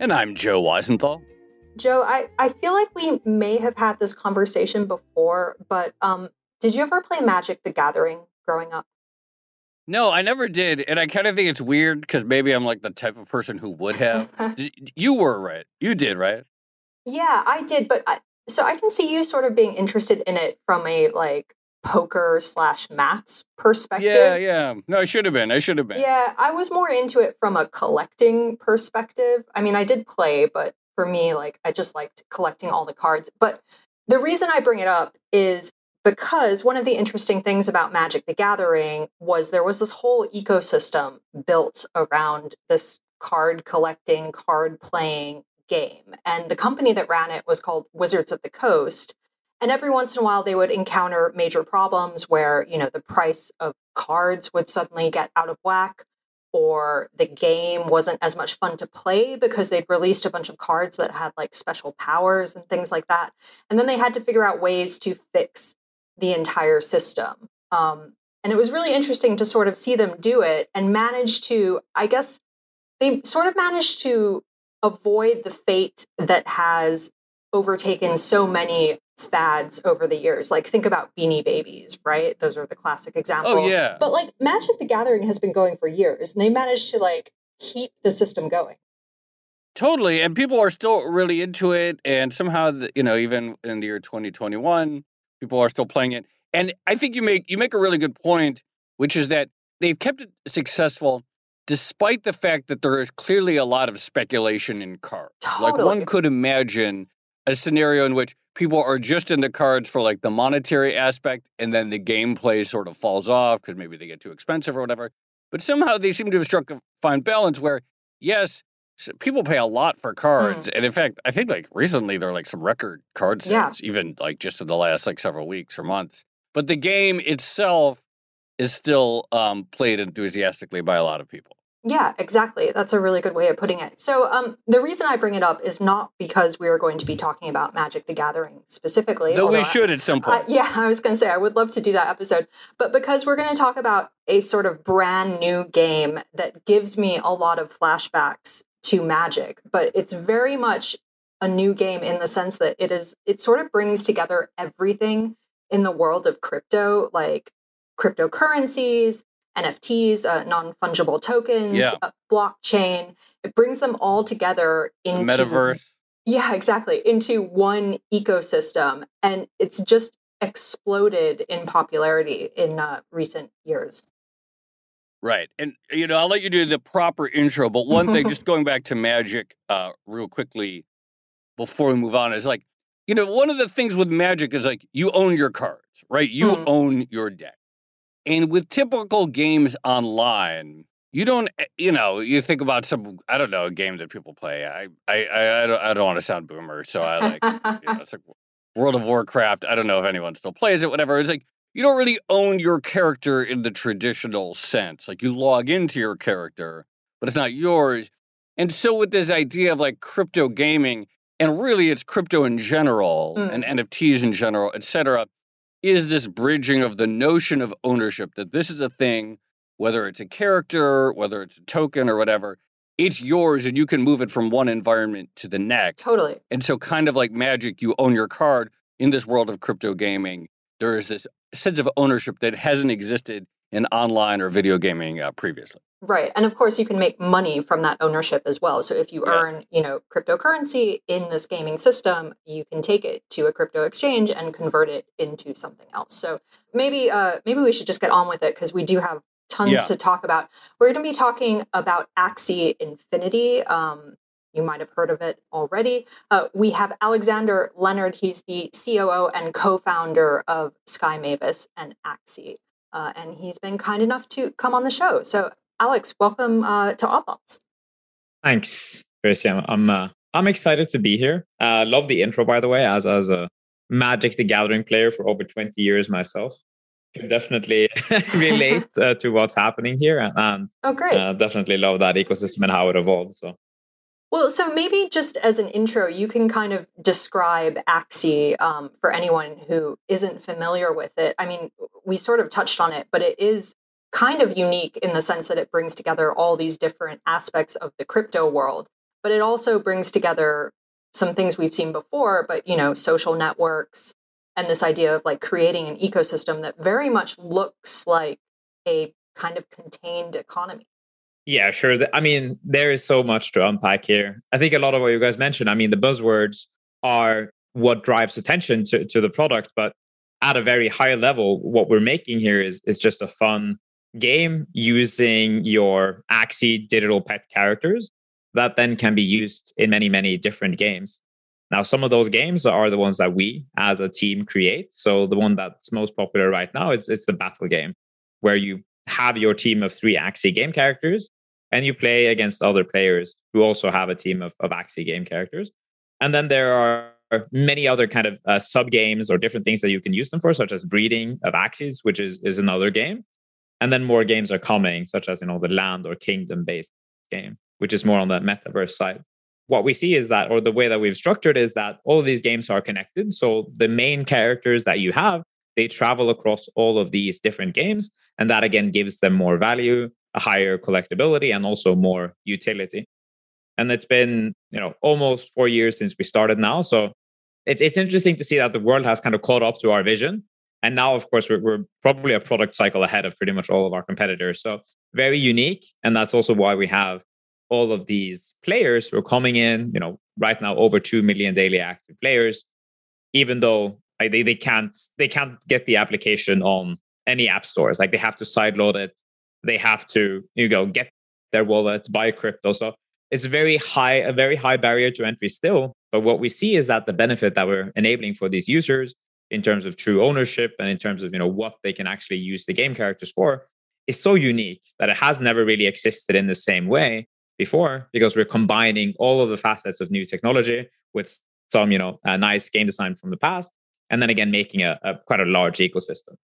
And I'm Joe Weisenthal. Joe, I, I feel like we may have had this conversation before, but um, did you ever play Magic the Gathering growing up? No, I never did. And I kind of think it's weird because maybe I'm like the type of person who would have. you were right. You did, right? Yeah, I did. But I, so I can see you sort of being interested in it from a like poker slash maths perspective. Yeah, yeah. No, I should have been. I should have been. Yeah, I was more into it from a collecting perspective. I mean, I did play, but for me, like, I just liked collecting all the cards. But the reason I bring it up is because one of the interesting things about Magic the Gathering was there was this whole ecosystem built around this card collecting, card playing game. And the company that ran it was called Wizards of the Coast. And every once in a while, they would encounter major problems where, you know, the price of cards would suddenly get out of whack, or the game wasn't as much fun to play because they'd released a bunch of cards that had like special powers and things like that. And then they had to figure out ways to fix the entire system. Um, and it was really interesting to sort of see them do it and manage to, I guess, they sort of managed to avoid the fate that has overtaken so many fads over the years. Like think about Beanie Babies, right? Those are the classic example. Oh yeah. But like Magic the Gathering has been going for years and they managed to like keep the system going. Totally, and people are still really into it and somehow you know even in the year 2021 people are still playing it. And I think you make you make a really good point which is that they've kept it successful despite the fact that there is clearly a lot of speculation in cards. Totally. Like one could imagine a scenario in which people are just in the cards for like the monetary aspect and then the gameplay sort of falls off because maybe they get too expensive or whatever. But somehow they seem to have struck a fine balance where, yes, people pay a lot for cards. Mm. And in fact, I think like recently there are like some record card sales, yeah. even like just in the last like several weeks or months. But the game itself is still um, played enthusiastically by a lot of people. Yeah, exactly. That's a really good way of putting it. So, um, the reason I bring it up is not because we are going to be talking about Magic the Gathering specifically. Though we should at some point. Yeah, I was going to say I would love to do that episode, but because we're going to talk about a sort of brand new game that gives me a lot of flashbacks to Magic, but it's very much a new game in the sense that it is it sort of brings together everything in the world of crypto, like cryptocurrencies, NFTs, uh, non fungible tokens, yeah. uh, blockchain. It brings them all together into metaverse. Yeah, exactly. Into one ecosystem. And it's just exploded in popularity in uh, recent years. Right. And, you know, I'll let you do the proper intro. But one thing, just going back to Magic uh, real quickly before we move on, is like, you know, one of the things with Magic is like you own your cards, right? You mm. own your deck. And with typical games online, you don't, eh, you know, you think about some, I don't know, a game that people play. I, I, I, I don't, I don't want to sound boomer, so I like, you know, it's like World of Warcraft. I don't know if anyone still plays it, whatever. It's like you don't really own your character in the traditional sense. Like you log into your character, but it's not yours. And so with this idea of like crypto gaming, and really it's crypto in general mm. and NFTs in general, et cetera, is this bridging of the notion of ownership that this is a thing, whether it's a character, whether it's a token or whatever, it's yours and you can move it from one environment to the next. Totally. And so, kind of like magic, you own your card in this world of crypto gaming. There is this sense of ownership that hasn't existed in online or video gaming uh, previously. Right. And of course you can make money from that ownership as well. So if you Yes. earn, you know, cryptocurrency in this gaming system, you can take it to a crypto exchange and convert it into something else. So maybe uh maybe we should just get on with it because we do have tons Yeah. to talk about. We're going to be talking about Axie Infinity. Um you might have heard of it already. Uh, we have Alexander Leonard. He's the COO and co-founder of Sky Mavis and Axie. Uh, and he's been kind enough to come on the show. So Alex, welcome uh, to Odd Lots. Thanks, Christian. I'm uh, I'm excited to be here. Uh, love the intro, by the way. As as a Magic the Gathering player for over 20 years myself, can definitely relate uh, to what's happening here, and Oh, great. uh, definitely love that ecosystem and how it evolved. So well, so maybe just as an intro, you can kind of describe Axie um, for anyone who isn't familiar with it. I mean, we sort of touched on it, but it is kind of unique in the sense that it brings together all these different aspects of the crypto world, but it also brings together some things we've seen before, but you know, social networks and this idea of like creating an ecosystem that very much looks like a kind of contained economy. Yeah, sure. I mean, there is so much to unpack here. I think a lot of what you guys mentioned, I mean, the buzzwords are what drives attention to, to the product, but at a very high level, what we're making here is, is just a fun game using your Axie digital pet characters that then can be used in many, many different games. Now, some of those games are the ones that we as a team create. So the one that's most popular right now, it's it's the battle game, where you have your team of three Axie game characters and you play against other players who also have a team of, of Axie game characters. And then there are many other kind of uh, sub games or different things that you can use them for, such as breeding of Axies, which is, is another game. And then more games are coming, such as you know the land or kingdom based game, which is more on the metaverse side. What we see is that, or the way that we've structured is that all these games are connected. So the main characters that you have, they travel across all of these different games, and that again gives them more value, a higher collectability, and also more utility. And it's been you know almost four years since we started now, so it's it's interesting to see that the world has kind of caught up to our vision. And now, of course, we're, we're probably a product cycle ahead of pretty much all of our competitors. So very unique, and that's also why we have all of these players who are coming in. You know, right now over two million daily active players, even though like, they they can't they can't get the application on any app stores. Like they have to sideload it. They have to you know get their wallet, buy crypto. So it's very high, a very high barrier to entry still. But what we see is that the benefit that we're enabling for these users in terms of true ownership and in terms of you know what they can actually use the game characters for is so unique that it has never really existed in the same way before because we're combining all of the facets of new technology with some you know a nice game design from the past and then again making a, a quite a large ecosystem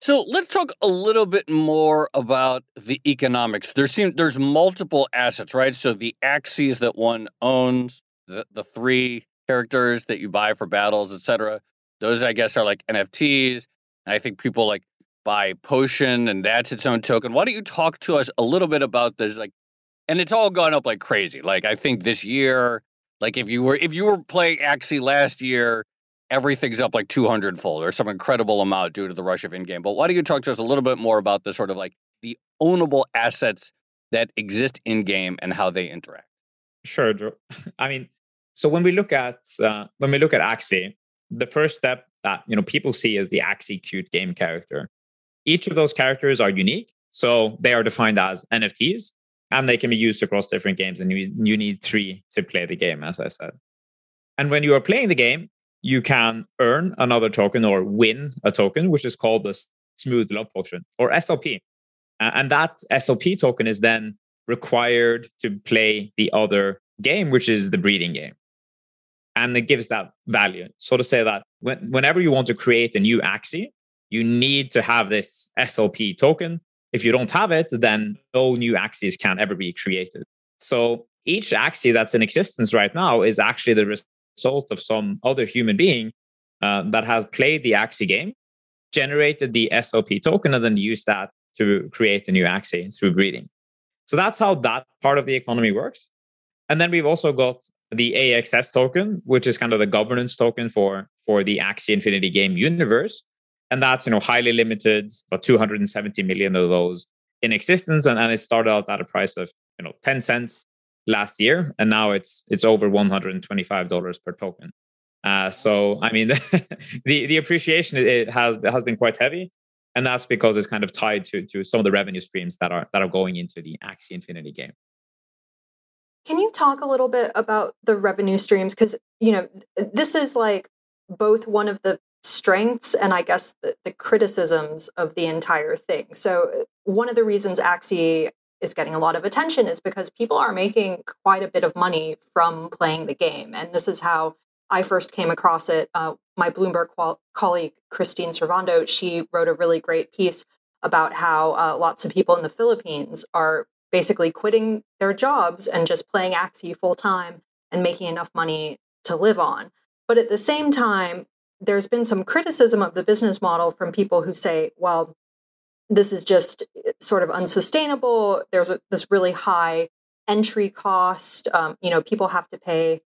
So let's talk a little bit more about the economics. There seem there's multiple assets, right? So the Axies that one owns, the, the three characters that you buy for battles, etc. Those I guess are like NFTs. And I think people like buy potion and that's its own token. Why don't you talk to us a little bit about this like and it's all gone up like crazy. Like I think this year, like if you were if you were playing Axie last year, everything's up like 200 fold or some incredible amount due to the rush of in-game. But why don't you talk to us a little bit more about the sort of like the ownable assets that exist in-game and how they interact? Sure, Joe. I mean, so when we look at uh, when we look at Axie, the first step that you know people see is the Axie cute game character. Each of those characters are unique, so they are defined as NFTs, and they can be used across different games. And you you need three to play the game, as I said. And when you are playing the game, you can earn another token or win a token, which is called the Smooth Love Potion or SLP. And that SLP token is then required to play the other game, which is the breeding game. And it gives that value. So to say that when, whenever you want to create a new Axie, you need to have this SLP token. If you don't have it, then no new Axies can ever be created. So each Axie that's in existence right now is actually the result of some other human being uh, that has played the Axie game, generated the SLP token, and then used that to create a new Axie through breeding. So that's how that part of the economy works. And then we've also got the AXS token, which is kind of the governance token for for the Axie Infinity game universe, and that's you know highly limited, about 270 million of those in existence, and, and it started out at a price of you know 10 cents last year, and now it's it's over 125 dollars per token. Uh, so I mean, the the appreciation it has has been quite heavy, and that's because it's kind of tied to to some of the revenue streams that are that are going into the Axie Infinity game. Can you talk a little bit about the revenue streams? Because you know this is like both one of the strengths and I guess the, the criticisms of the entire thing. So one of the reasons Axie is getting a lot of attention is because people are making quite a bit of money from playing the game, and this is how I first came across it. Uh, my Bloomberg qual- colleague, Kristine Servando, she wrote a really great piece about how uh, lots of people in the Philippines are basically quitting their jobs and just playing Axie full time and making enough money to live on. But at the same time, there's been some criticism of the business model from people who say, well, this is just eh, sort of unsustainable. There's a, this really high entry cost. Um, you know, people have to pay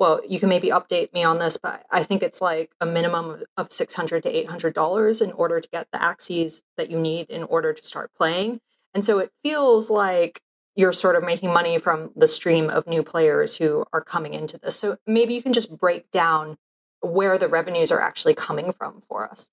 well, you can maybe update me on this, but I think it's like a minimum of six hundred to eight hundred dollars in order to get the Axies that you need in order to start playing. And so it feels like you're sort of making money from the stream of new players who are coming into this. So maybe you can just break down where the revenues are actually coming from for us.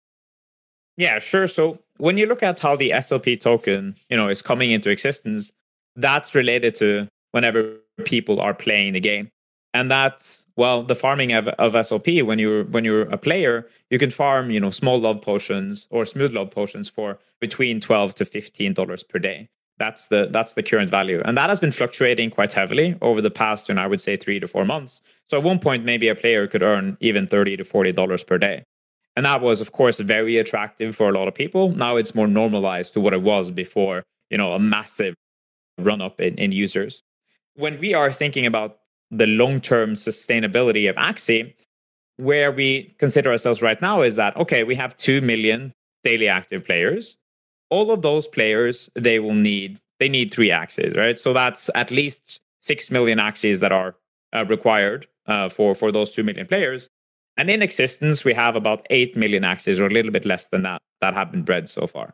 Yeah, sure. So when you look at how the SLP token, you know, is coming into existence, that's related to whenever people are playing the game and that's well the farming of, of SLP when you're when you're a player you can farm you know small love potions or smooth love potions for between 12 to 15 dollars per day. That's the that's the current value. And that has been fluctuating quite heavily over the past you know i would say three to four months. So at one point maybe a player could earn even 30 to 40 dollars per day. And that was of course very attractive for a lot of people. Now it's more normalized to what it was before you know a massive run up in, in users. When we are thinking about the long-term sustainability of Axie, where we consider ourselves right now is that okay, we have two million daily active players. All of those players, they will need they need three Axies, right? So that's at least six million Axies that are uh, required uh, for for those two million players. And in existence, we have about eight million Axies, or a little bit less than that, that have been bred so far.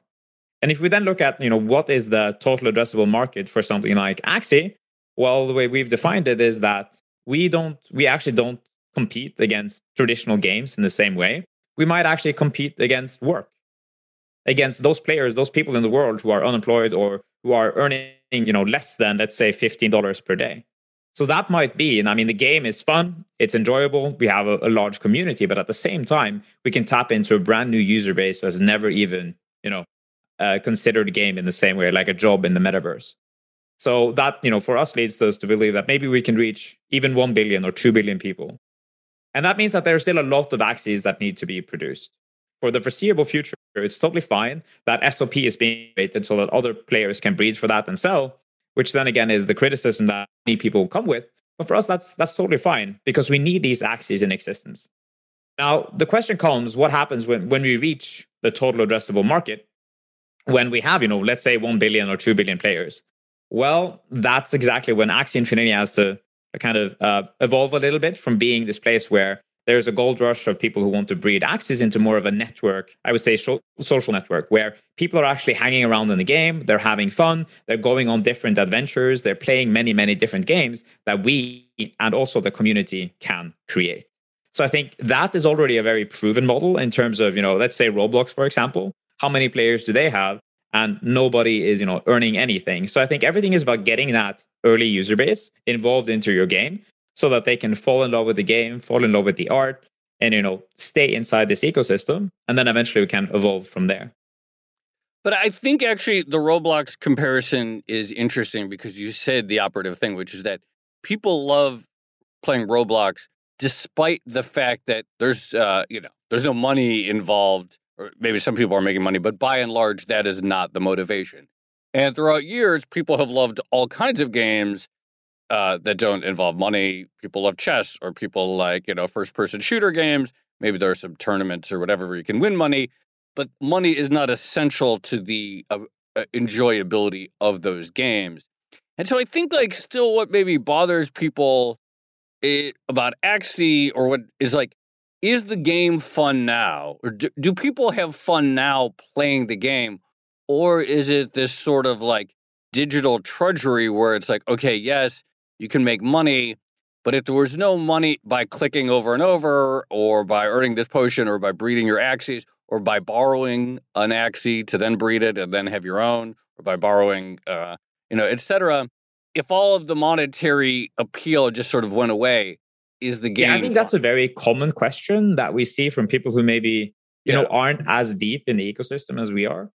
And if we then look at, you know, what is the total addressable market for something like Axie, well, the way we've defined it is that we don't, we actually don't compete against traditional games in the same way. We might actually compete against work, against those players, those people in the world who are unemployed or who are earning, you know, less than, let's say, $15 per day. So that might be, and I mean, the game is fun, it's enjoyable, we have a, a, large community, but at the same time, we can tap into a brand new user base who has never even, you know, uh, considered a game in the same way, like a job in the metaverse. So that, you know, for us leads us to believe that maybe we can reach even 1 billion or 2 billion people. And that means that there's still a lot of Axies that need to be produced. For the foreseeable future, it's totally fine that SLP is being created so that other players can breed for that and sell, which then again is the criticism that many people come with. But for us, that's that's totally fine because we need these Axies in existence. Now, the question comes, what happens when, when we reach the total addressable market? When we have, you know, let's say 1 billion or 2 billion players, well, that's exactly when Axie Infinity has to kind of uh, evolve a little bit from being this place where there's a gold rush of people who want to breed Axies into more of a network, I would say social network, where people are actually hanging around in the game, they're having fun, they're going on different adventures, they're playing many, many different games that we and also the community can create. So I think that is already a very proven model in terms of, you know, let's say Roblox, for example. How many players do they have? And nobody is you know earning anything. So i think everything is about getting that early user base involved into your game so that they can fall in love with the game fall in love with the art and you know stay inside this ecosystem and then eventually we can evolve from there. But i think actually the roblox comparison is interesting because you said the operative thing which is that people love playing roblox despite the fact that there's uh, you know there's no money involved or maybe some people are making money, but by and large, that is not the motivation. And throughout years, people have loved all kinds of games uh, that don't involve money. People love chess, or people like you know first-person shooter games. maybe there are some tournaments or whatever where you can win money, but money is not essential to the uh, uh, enjoyability of those games. And so I think like still what maybe bothers people it, about Axie or what is like is the game fun now? Or do, do people have fun now playing the game? Or is it this sort of like digital trudgery where it's like okay yes you can make money but if there was no money by clicking over and over or by earning this potion or by breeding your Axies or by borrowing an Axie to then breed it and then have your own or by borrowing uh, you know etc if all of the monetary appeal just sort of went away, is the game? Yeah, I think that's a very common question that we see from people who maybe you yeah. know aren't as deep in the ecosystem as we are.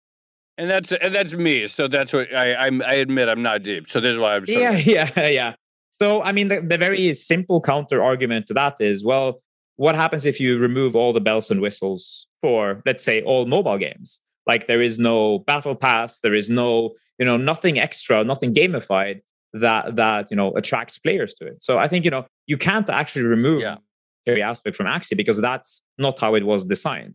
And that's and that's me. So that's what I I'm, i admit I'm not deep. So this is why I'm. yeah, yeah, yeah. So I mean, the, the very simple counter argument to that is, well, what happens if you remove all the bells and whistles for, let's say, all mobile games? Like there is no battle pass, there is no, you know, nothing extra, nothing gamified that that you know attracts players to it. So I think you know you can't actually remove yeah. every aspect from Axie because that's not how it was designed.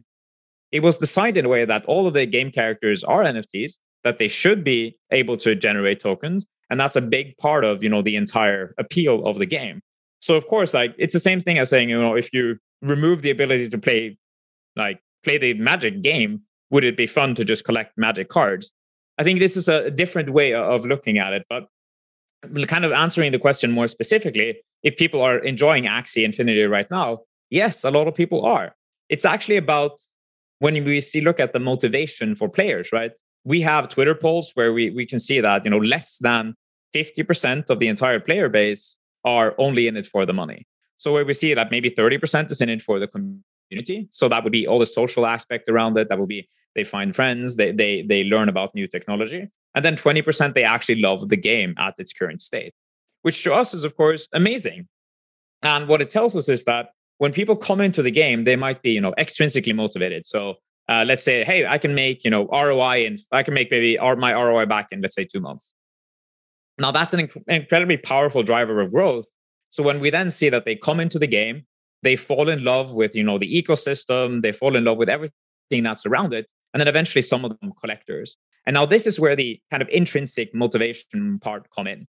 It was designed in a way that all of the game characters are NFTs, that they should be able to generate tokens, and that's a big part of you know the entire appeal of the game. So of course, like it's the same thing as saying you know if you remove the ability to play like play the Magic game, would it be fun to just collect Magic cards? I think this is a different way of looking at it, but kind of answering the question more specifically, if people are enjoying Axie Infinity right now, yes, a lot of people are. It's actually about when we see look at the motivation for players, right? We have Twitter polls where we, we can see that you know less than 50% of the entire player base are only in it for the money. So where we see that maybe 30% is in it for the community. So that would be all the social aspect around it. That would be they find friends, they they they learn about new technology. And then 20% they actually love the game at its current state, which to us is, of course, amazing. And what it tells us is that when people come into the game, they might be, you know, extrinsically motivated. So uh, let's say, hey, I can make, you know, ROI and I can make maybe my ROI back in, let's say, two months. Now that's an inc- incredibly powerful driver of growth. So when we then see that they come into the game, they fall in love with, you know, the ecosystem, they fall in love with everything that's around it, and then eventually some of them collectors. And now this is where the kind of intrinsic motivation part come in.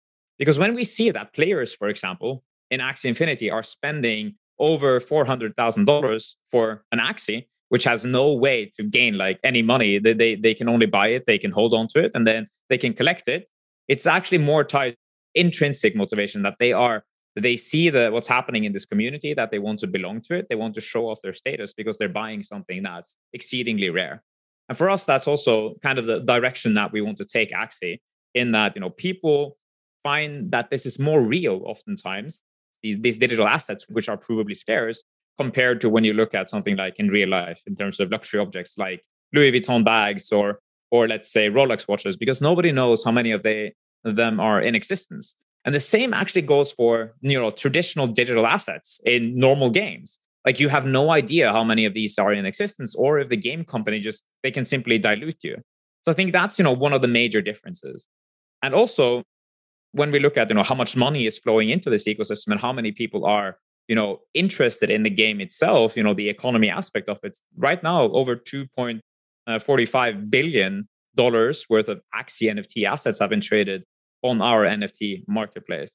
Because when we see that players, for example, in Axie Infinity are spending over $400,000 for an Axie, which has no way to gain like any money. They, they, they can only buy it, they can hold on to it, and then they can collect it. It's actually more tied intrinsic motivation that they are they see the what's happening in this community that they want to belong to it they want to show off their status because they're buying something that's exceedingly rare and for us, that's also kind of the direction that we want to take Axie in that, you know, people find that this is more real oftentimes, these, these digital assets, which are provably scarce, compared to when you look at something like in real life in terms of luxury objects like Louis Vuitton bags or or let's say Rolex watches, because nobody knows how many of they them are in existence. And the same actually goes for you know traditional digital assets in normal games. Like you have no idea how many of these are in existence or if the game company just they can simply dilute you. So i think that's you know one of the major differences. And also when we look at you know how much money is flowing into this ecosystem and how many people are you know interested in the game itself you know the economy aspect of it right now over 2.45 uh, billion dollars worth of axie nft assets have been traded on our nft marketplace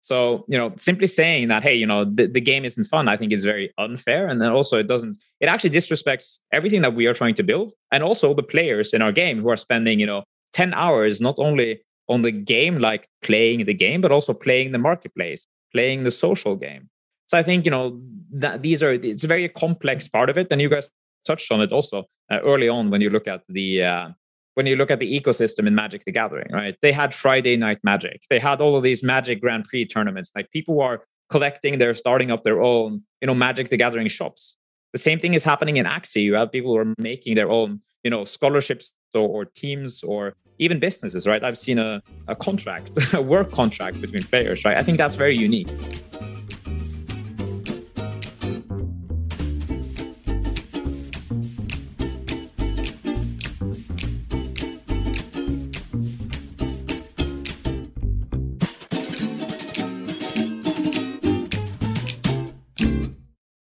so, you know, simply saying that, hey, you know, the, the game isn't fun, I think is very unfair. And then also, it doesn't, it actually disrespects everything that we are trying to build. And also the players in our game who are spending, you know, 10 hours not only on the game, like playing the game, but also playing the marketplace, playing the social game. So I think, you know, that these are, it's a very complex part of it. And you guys touched on it also uh, early on when you look at the, uh, when you look at the ecosystem in Magic the Gathering, right? They had Friday Night Magic. They had all of these Magic Grand Prix tournaments. Like people are collecting, they're starting up their own, you know, Magic the Gathering shops. The same thing is happening in Axie. You have people who are making their own, you know, scholarships or, or teams or even businesses, right? I've seen a, a contract, a work contract between players, right? I think that's very unique.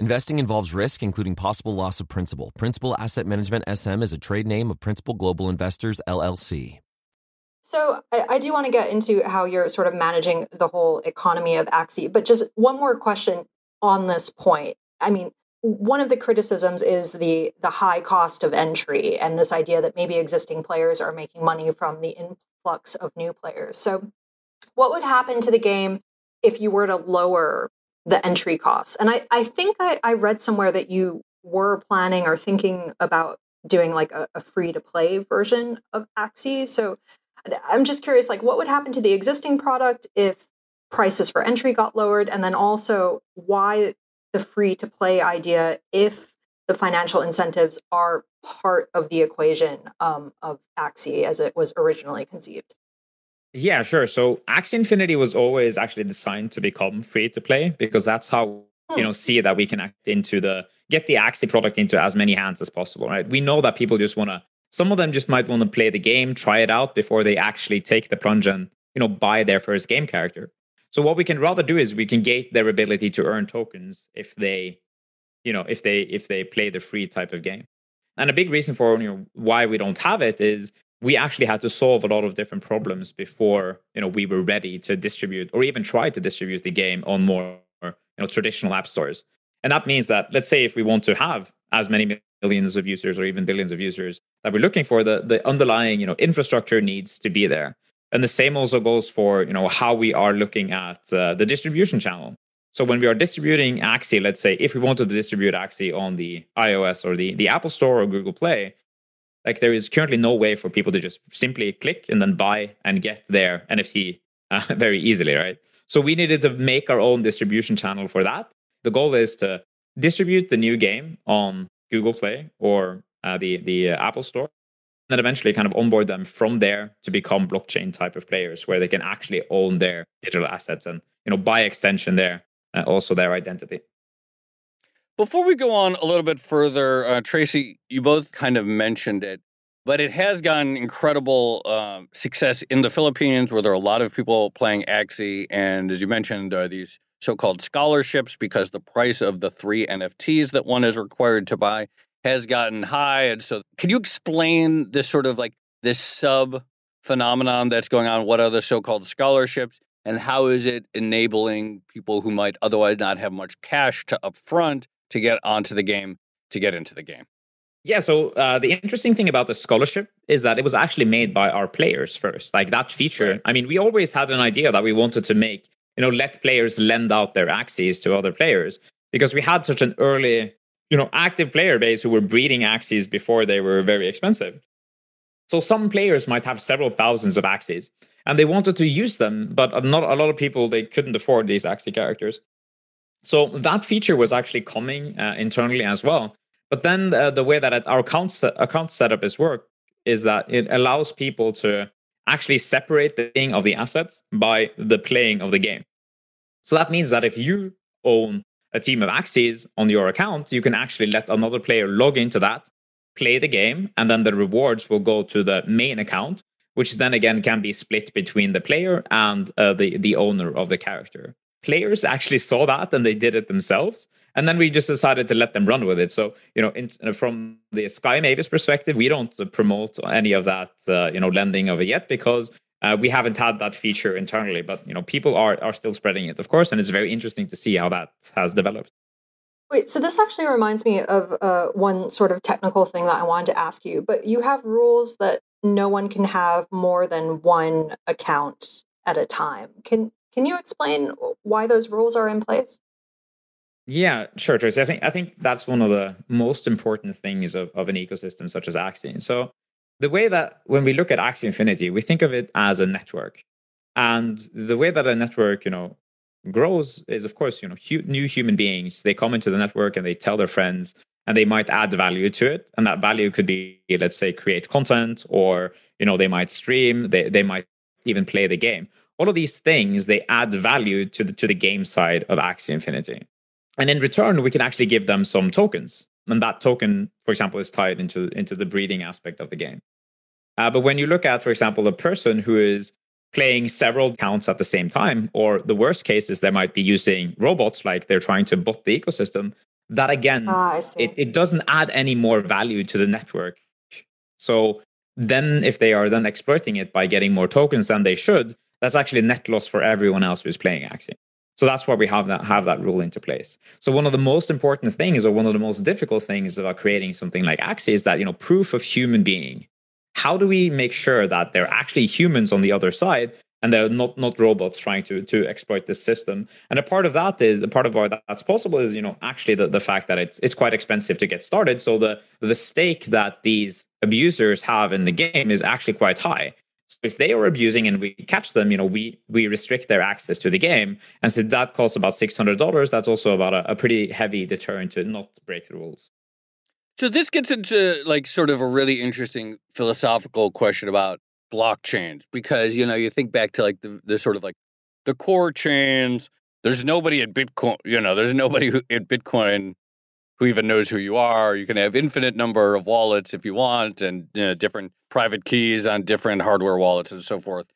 Investing involves risk, including possible loss of principal. Principal Asset Management SM is a trade name of Principal Global Investors, LLC. So I, I do want to get into how you're sort of managing the whole economy of Axie, but just one more question on this point. I mean, one of the criticisms is the the high cost of entry and this idea that maybe existing players are making money from the influx of new players. So what would happen to the game if you were to lower the entry costs. And I, I think I, I read somewhere that you were planning or thinking about doing like a, a free to play version of Axie. So I'm just curious, like what would happen to the existing product if prices for entry got lowered? And then also why the free to play idea if the financial incentives are part of the equation um, of Axie as it was originally conceived? Yeah, sure. So Axie Infinity was always actually designed to become free to play because that's how you hmm. know see that we can act into the get the Axie product into as many hands as possible, right? We know that people just want to some of them just might want to play the game, try it out before they actually take the plunge and you know buy their first game character. So what we can rather do is we can gate their ability to earn tokens if they you know if they if they play the free type of game. And a big reason for you know why we don't have it is we actually had to solve a lot of different problems before you know we were ready to distribute or even try to distribute the game on more you know traditional app stores. And that means that let's say if we want to have as many millions of users or even billions of users that we're looking for the the underlying you know infrastructure needs to be there. And the same also goes for you know how we are looking at uh, the distribution channel. So when we are distributing axie let's say if we wanted to distribute axie on the ios or the, the apple store or google play like there is currently no way for people to just simply click and then buy and get their NFT uh, very easily, right? So we needed to make our own distribution channel for that. The goal is to distribute the new game on Google Play or uh, the the uh, Apple Store, and then eventually kind of onboard them from there to become blockchain type of players, where they can actually own their digital assets and you know by extension there uh, also their identity. Before we go on a little bit further, uh, Tracy, you both kind of mentioned it, but it has gotten incredible uh, success in the Philippines where there are a lot of people playing Axie. And as you mentioned, there are these so called scholarships because the price of the three NFTs that one is required to buy has gotten high. And so, can you explain this sort of like this sub phenomenon that's going on? What are the so called scholarships? And how is it enabling people who might otherwise not have much cash to upfront to get onto the game to get into the game? Yeah, so uh, the interesting thing about the scholarship is that it was actually made by our players first. Like that feature, right. I mean, we always had an idea that we wanted to make, you know, let players lend out their Axies to other players because we had such an early, you know, active player base who were breeding Axies before they were very expensive. So some players might have several thousands of Axies and they wanted to use them, but not a lot of people, they couldn't afford these Axie characters. So that feature was actually coming uh, internally as well. But then uh, the way that our account, se- account setup is work is that it allows people to actually separate the thing of the assets by the playing of the game. So that means that if you own a team of Axies on your account, you can actually let another player log into that, play the game, and then the rewards will go to the main account, which then again can be split between the player and uh, the the owner of the character players actually saw that and they did it themselves. And then we just decided to let them run with it. So you know in, from the sky mavis perspective we don't promote any of that uh, you know lending of it yet because uh, we haven't had that feature internally. But you know people are are still spreading it of course. And it's very interesting to see how that has developed. Wait, so this actually reminds me of uh, one sort of technical thing that I wanted to ask you. But you have rules that no one can have more than one account at a time. Can can you explain why those rules are in place? Yeah, sure, Tracy. I think I think that's one of the most important things of, of an ecosystem such as Axie. So the way that when we look at Axie Infinity, we think of it as a network. And the way that a network, you know, grows is of course, you know, hu- new human beings, they come into the network and they tell their friends and they might add value to it. And that value could be, let's say, create content or, you know, they might stream, they, they might even play the game. All of these things, they add value to the, to the game side of Axie Infinity. And in return, we can actually give them some tokens. And that token, for example, is tied into, into the breeding aspect of the game. Uh, but when you look at, for example, a person who is playing several counts at the same time, or the worst case is they might be using robots, like they're trying to bot the ecosystem, that again, Ah, it, it doesn't add any more value to the network. So then if they are then exploiting it by getting more tokens than they should, that's actually a net loss for everyone else who's playing Axie. So that's why we have that have that rule into place. So one of the most important things, or one of the most difficult things about creating something like Axie, is that you know proof of human being. How do we make sure that they're actually humans on the other side and they're not not robots trying to to exploit this system? And a part of that is a part of why that's possible is you know actually the, the fact that it's it's quite expensive to get started. So the the stake that these abusers have in the game is actually quite high. If they are abusing and we catch them, you know, we we restrict their access to the game, and so that costs about six hundred dollars. That's also about a, a pretty heavy deterrent to not break the rules. So this gets into like sort of a really interesting philosophical question about blockchains because you know you think back to like the, the sort of like the core chains. There's nobody at Bitcoin, you know, there's nobody who, at Bitcoin who even knows who you are. You can have infinite number of wallets if you want, and you know, different private keys on different hardware wallets and so forth.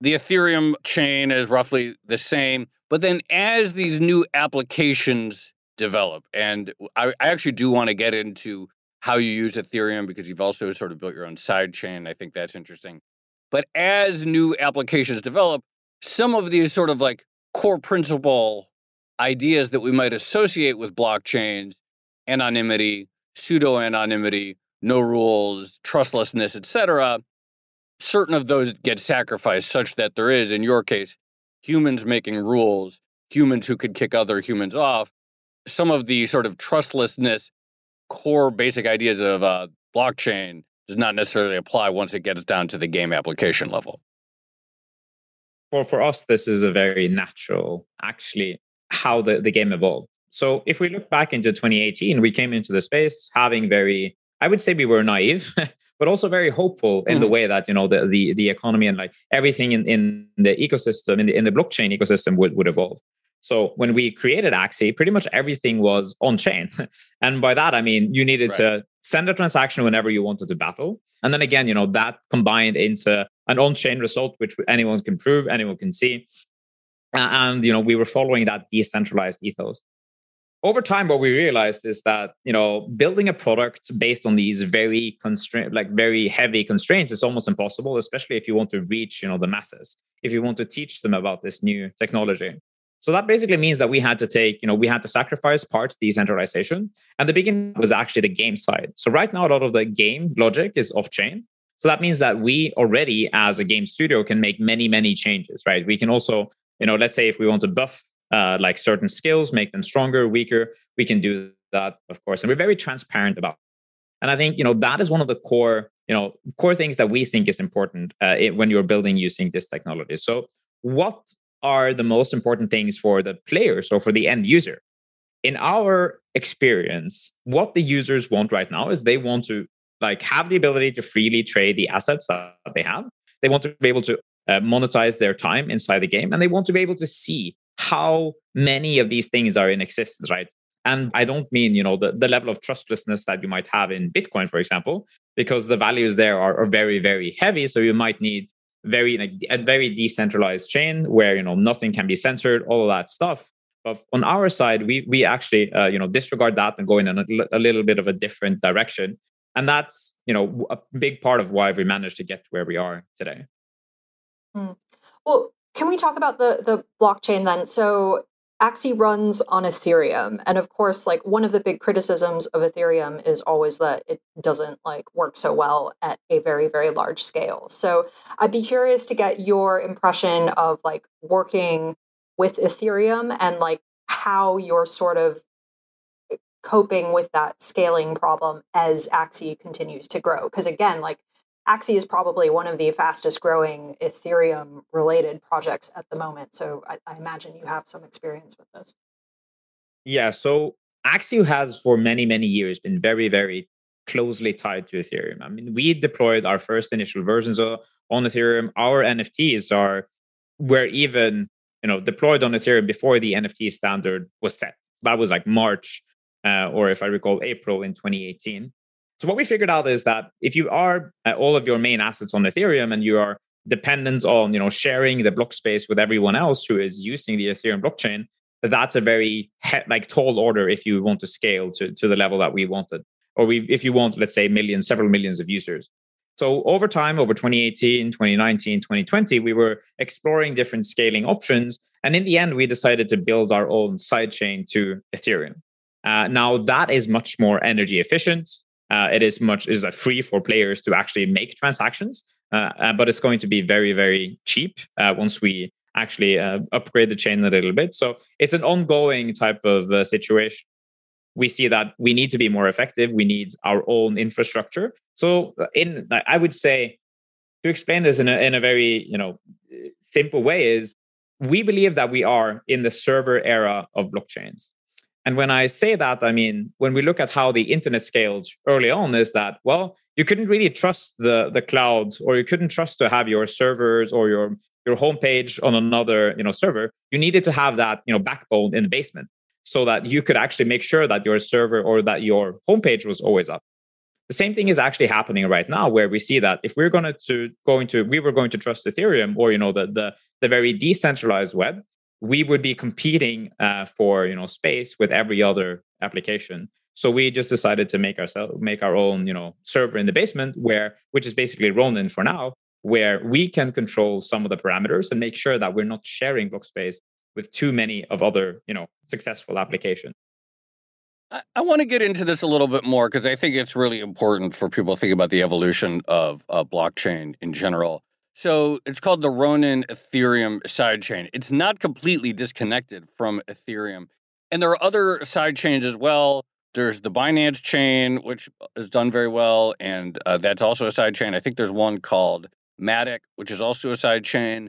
The Ethereum chain is roughly the same, but then as these new applications develop, and I, I actually do want to get into how you use Ethereum because you've also sort of built your own side chain. I think that's interesting. But as new applications develop, some of these sort of like core principle ideas that we might associate with blockchains anonymity, pseudo anonymity, no rules, trustlessness, etc. Certain of those get sacrificed such that there is, in your case, humans making rules, humans who could kick other humans off. Some of the sort of trustlessness, core basic ideas of uh, blockchain does not necessarily apply once it gets down to the game application level. For for us, this is a very natural, actually, how the, the game evolved. So if we look back into 2018, we came into the space having very, I would say we were naive, but also very hopeful in Mhm. the way that, you know, the, the, the economy and like everything in, in the ecosystem, in the, in the blockchain ecosystem would, would evolve. So when we created Axie, pretty much everything was on chain. and by that, I mean, you needed Right. to send a transaction whenever you wanted to battle. And then again, you know, that combined into an on-chain result, which anyone can prove, anyone can see. And, you know, we were following that decentralized ethos over time what we realized is that you know building a product based on these very constraint like very heavy constraints is almost impossible especially if you want to reach you know the masses if you want to teach them about this new technology. So that basically means that we had to take you know we had to sacrifice parts decentralization and the beginning was actually the game side. So right now a lot of the game logic is off chain so that means that we already as a game studio can make many many changes right? We can also you know let's say if we want to buff uh, like certain skills, make them stronger, weaker. We can do that, of course, and we're very transparent about. It. And I think you know that is one of the core you know core things that we think is important uh, when you're building using this technology. So, what are the most important things for the players or for the end user? In our experience, what the users want right now is they want to like have the ability to freely trade the assets that they have. They want to be able to uh, monetize their time inside the game, and they want to be able to see how many of these things are in existence, right? And I don't mean, you know, the, the level of trustlessness that you might have in Bitcoin, for example, because the values there are, are very, very heavy. So you might need very like, a very decentralized chain where you know nothing can be censored, all of that stuff. But on our side, we we actually uh, you know disregard that and go in a, a little bit of a different direction, and that's you know a big part of why we managed to get to where we are today. Well, can we talk about the the blockchain then? So Axie runs on Ethereum, and of course, like one of the big criticisms of Ethereum is always that it doesn't like work so well at a very very large scale. So I'd be curious to get your impression of like working with Ethereum and like how you're sort of eh, coping with that scaling problem as Axie continues to grow. Because again, like Axie is probably one of the fastest growing Ethereum related projects at the moment. So I, I imagine you have some experience with this. Yeah. So Axie has for many, many years been very, very closely tied to Ethereum. I mean, we deployed our first initial versions of, on Ethereum. Our NFTs are were even you know deployed on Ethereum before the NFT standard was set. That was like March, uh, or if I recall, April in 2018. So what we figured out is that if you are uh, all of your main assets on Ethereum and you are dependent on you know sharing the block space with everyone else who is using the Ethereum blockchain, that's a very he- like tall order if you want to scale to, to the level that we wanted or we, if you want let's say millions several millions of users. So over time over 2018 2019 2020 we were exploring different scaling options and in the end we decided to build our own sidechain to ethereum. Uh, now that is much more energy efficient uh, it is much is free for players to actually make transactions uh, uh, but it's going to be very very cheap uh, once we actually uh, upgrade the chain a little bit. So it's an ongoing type of uh, situation. We see that we need to be more effective. We need our own infrastructure. So uh, in I would say to explain this in a in a very you know simple way is we believe that we are in the server era of blockchains. And when I say that, I mean when we look at how the internet scaled early on, is that well, you couldn't really trust the the cloud, or you couldn't trust to have your servers or your your homepage on another you know server. You needed to have that you know backbone in the basement so that you could actually make sure that your server or that your homepage was always up. The same thing is actually happening right now where we see that if we're going to going to we were going to trust ethereum or you know the the, the very decentralized web we would be competing uh, for you know space with every other application so we just decided to make ourselves make our own you know server in the basement where which is basically ronin for now where we can control some of the parameters and make sure that we're not sharing block space with too many of other you know successful applications I, I want to get into this a little bit more because I think it's really important for people to think about the evolution of uh, blockchain in general. So it's called the Ronin Ethereum sidechain. It's not completely disconnected from Ethereum. And there are other sidechains as well. There's the Binance chain, which is done very well. And uh, that's also a sidechain. I think there's one called Matic, which is also a sidechain.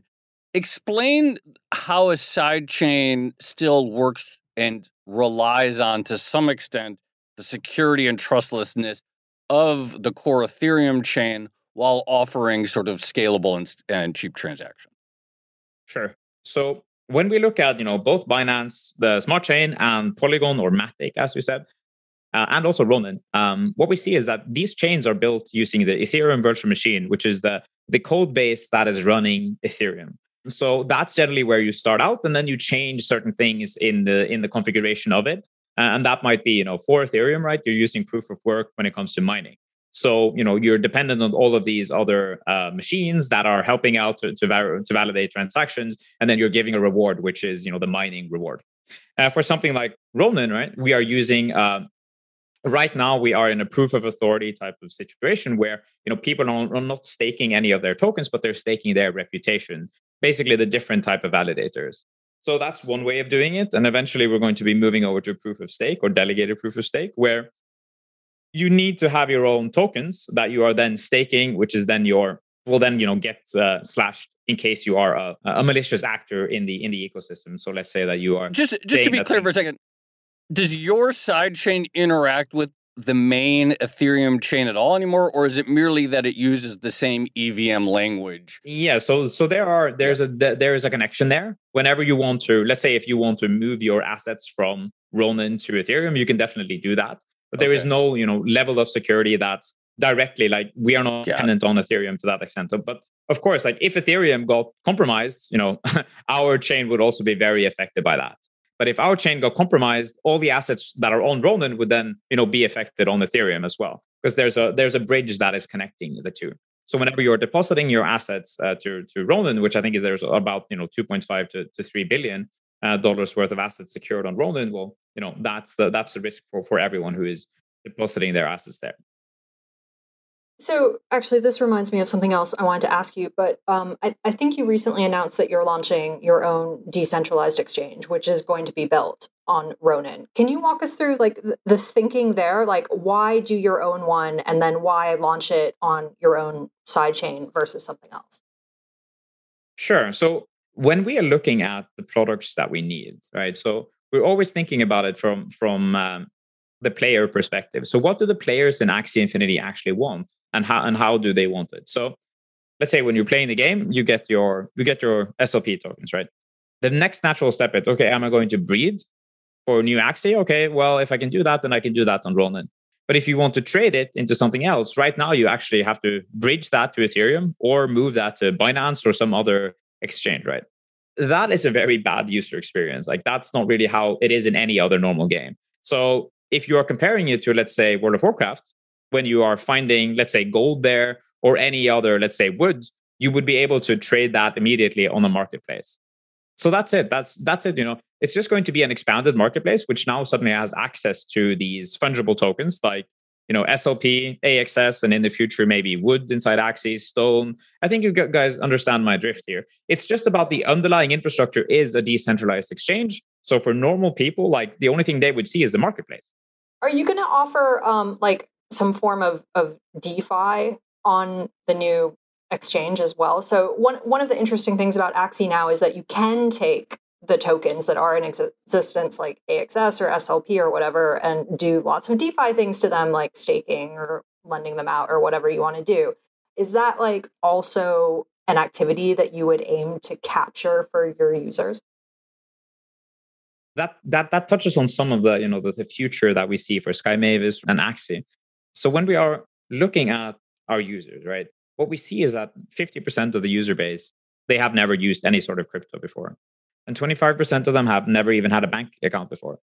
Explain how a sidechain still works and relies on, to some extent, the security and trustlessness of the core Ethereum chain while offering sort of scalable and, and cheap transactions. Sure. So when we look at you know both Binance, the smart chain, and Polygon or Matic, as we said, uh, and also Ronin, um, what we see is that these chains are built using the Ethereum virtual machine, which is the the code base that is running Ethereum. So that's generally where you start out, and then you change certain things in the in the configuration of it. And that might be, you know, for Ethereum, right? You're using proof of work when it comes to mining. So, you know, you're dependent on all of these other uh, machines that are helping out to, to, to, validate transactions. And then you're giving a reward, which is, you know, the mining reward. Uh, for something like Ronin, right, we are using uh, right now we are in a proof of authority type of situation where you know people are not staking any of their tokens but they're staking their reputation basically the different type of validators so that's one way of doing it and eventually we're going to be moving over to proof of stake or delegated proof of stake where you need to have your own tokens that you are then staking which is then your will then you know get uh, slashed in case you are a, a malicious actor in the in the ecosystem so let's say that you are just just to be clear for a second does your sidechain interact with the main Ethereum chain at all anymore, or is it merely that it uses the same EVM language? Yeah, so so there are there's a there is a connection there. Whenever you want to, let's say if you want to move your assets from Ronin to Ethereum, you can definitely do that. But there okay. is no you know level of security that's directly like we are not yeah. dependent on Ethereum to that extent. But of course, like if Ethereum got compromised, you know, our chain would also be very affected by that. But if our chain got compromised, all the assets that are on Ronin would then, you know, be affected on Ethereum as well, because there's a there's a bridge that is connecting the two. So whenever you're depositing your assets uh, to to Ronin, which I think is there's about you know 2.5 to, to 3 billion dollars worth of assets secured on Ronin, well, you know that's the that's the risk for for everyone who is depositing their assets there. So, actually, this reminds me of something else I wanted to ask you. But um, I, I, think you recently announced that you're launching your own decentralized exchange, which is going to be built on Ronin. Can you walk us through like the thinking there? Like, why do your own one, and then why launch it on your own sidechain versus something else? Sure. So, when we are looking at the products that we need, right? So we're always thinking about it from from um, the player perspective. So what do the players in Axie Infinity actually want, and how and how do they want it? So let's say when you're playing the game, you get your you get your SLP tokens, right? The next natural step is okay, am I going to breed for new Axie? Okay, well, if I can do that, then I can do that on Ronin. But if you want to trade it into something else, right now you actually have to bridge that to Ethereum or move that to Binance or some other exchange, right? That is a very bad user experience. Like that's not really how it is in any other normal game. So if you are comparing it to, let's say, World of Warcraft, when you are finding, let's say, gold there or any other, let's say, woods, you would be able to trade that immediately on the marketplace. So that's it. That's that's it. You know, it's just going to be an expanded marketplace, which now suddenly has access to these fungible tokens like you know SLP, AXS, and in the future maybe wood inside Axie, stone. I think you guys understand my drift here. It's just about the underlying infrastructure is a decentralized exchange. So for normal people, like the only thing they would see is the marketplace. Are you going to offer um, like some form of of DeFi on the new exchange as well? So one one of the interesting things about Axie now is that you can take the tokens that are in existence, like AXS or SLP or whatever, and do lots of DeFi things to them, like staking or lending them out or whatever you want to do. Is that like also an activity that you would aim to capture for your users? That that that touches on some of the you know the, the future that we see for Sky Mavis and Axie. So when we are looking at our users, right, what we see is that 50% of the user base they have never used any sort of crypto before and 25% of them have never even had a bank account before.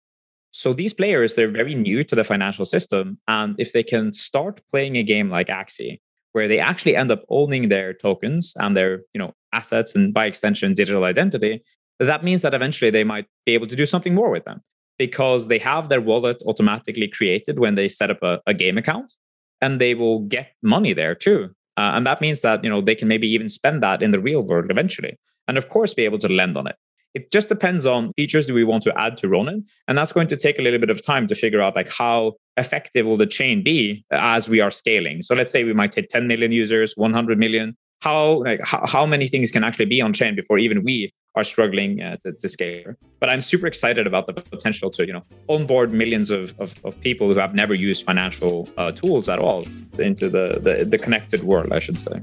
So these players, they're very new to the financial system. And if they can start playing a game like Axie, where they actually end up owning their tokens and their you know assets and by extension digital identity, that means that eventually they might be able to do something more with them because they have their wallet automatically created when they set up a, a game account and they will get money there too. Uh, and that means that you know they can maybe even spend that in the real world eventually and of course be able to lend on it it just depends on features do we want to add to Ronin. And that's going to take a little bit of time to figure out like how effective will the chain be as we are scaling. So let's say we might hit 10 million users, 100 million. How like how, how many things can actually be on chain before even we are struggling uh, to, to, scale? But I'm super excited about the potential to you know onboard millions of, of, of people who have never used financial uh, tools at all into the, the the connected world, I should say.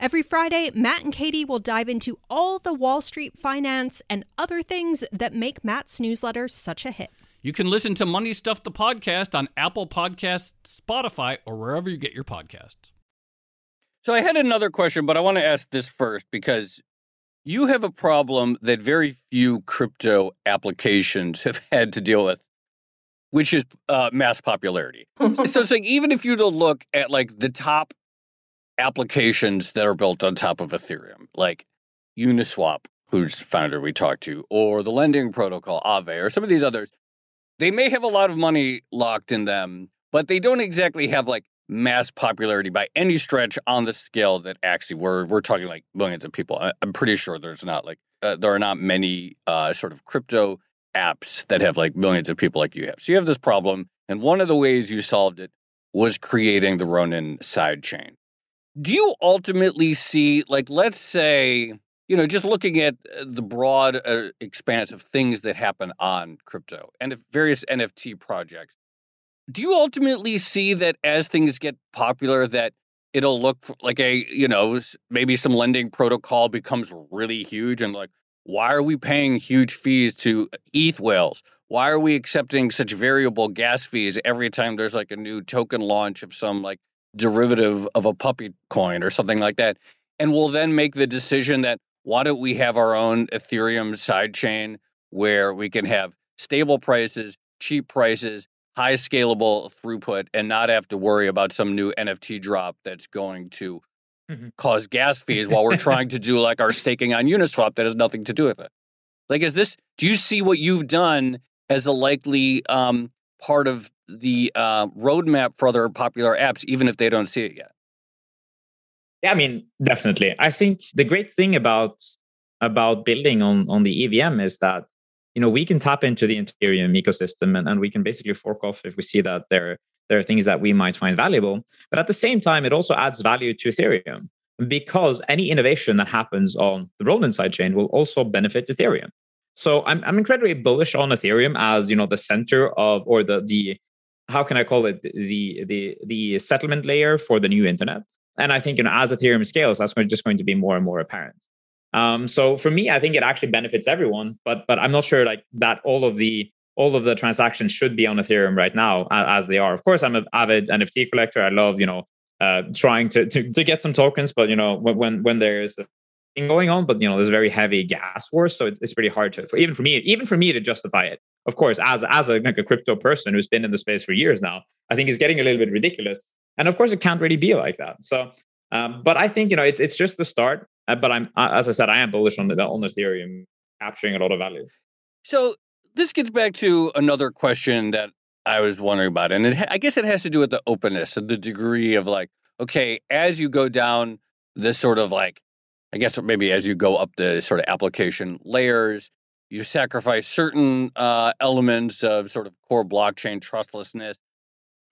Every Friday, Matt and Katie will dive into all the Wall Street finance and other things that make Matt's newsletter such a hit. You can listen to Money Stuff the podcast on Apple Podcasts, Spotify, or wherever you get your podcasts. So I had another question, but I want to ask this first because you have a problem that very few crypto applications have had to deal with, which is uh, mass popularity. so it's like even if you to look at like the top applications that are built on top of Ethereum, like Uniswap, whose founder we talked to, or the lending protocol, Aave, or some of these others, they may have a lot of money locked in them, but they don't exactly have like mass popularity by any stretch on the scale that actually we're we're talking like millions of people. I, am pretty sure there's not like uh, there are not many uh, sort of crypto apps that have like millions of people like you have. So you have this problem, and one of the ways you solved it was creating the Ronin sidechain do you ultimately see, like, let's say, you know, just looking at uh, the broad uh, expanse of things that happen on crypto and various NFT projects, do you ultimately see that as things get popular that it'll look like a you know maybe some lending protocol becomes really huge and like why are we paying huge fees to ETH whales? Why are we accepting such variable gas fees every time there's like a new token launch of some like derivative of a puppy coin or something like that? And we'll then make the decision that why don't we have our own Ethereum sidechain where we can have stable prices, cheap prices, high scalable throughput, and not have to worry about some new NFT drop that's going to mm-hmm. cause gas fees while we're trying to do like our staking on Uniswap that has nothing to do with it. Like, is this? Do you see what you've done as a likely um, part of the uh, roadmap for other popular apps, even if they don't see it yet? Yeah, I mean, definitely. I think the great thing about about building on on the EVM is that you know we can tap into the Ethereum ecosystem and, and we can basically fork off if we see that there there are things that we might find valuable. But at the same time, it also adds value to Ethereum because any innovation that happens on the Ronin sidechain will also benefit Ethereum. So I'm I'm incredibly bullish on Ethereum as you know the center of or the the how can I call it the the the settlement layer for the new internet. And I think you know as Ethereum scales, that's just going to be more and more apparent. Um, so for me, I think it actually benefits everyone, but but I'm not sure like that all of the all of the transactions should be on Ethereum right now as they are. Of course, I'm an avid NFT collector. I love, you know, uh, trying to, to, to get some tokens, but you know, when when there's going on, but you know, there's very heavy gas wars, so it's, it's pretty hard to even for me, even for me to justify it. Of course, as as a, like a crypto person who's been in the space for years now, I think it's getting a little bit ridiculous. And of course, it can't really be like that. So, um, but I think you know, it's it's just the start. Uh, but I'm as I said, I am bullish on the on Ethereum capturing a lot of value. So this gets back to another question that I was wondering about, and it, I guess it has to do with the openness and the degree of like, okay, as you go down this sort of like, I guess maybe as you go up the sort of application layers, you sacrifice certain uh, elements of sort of core blockchain trustlessness.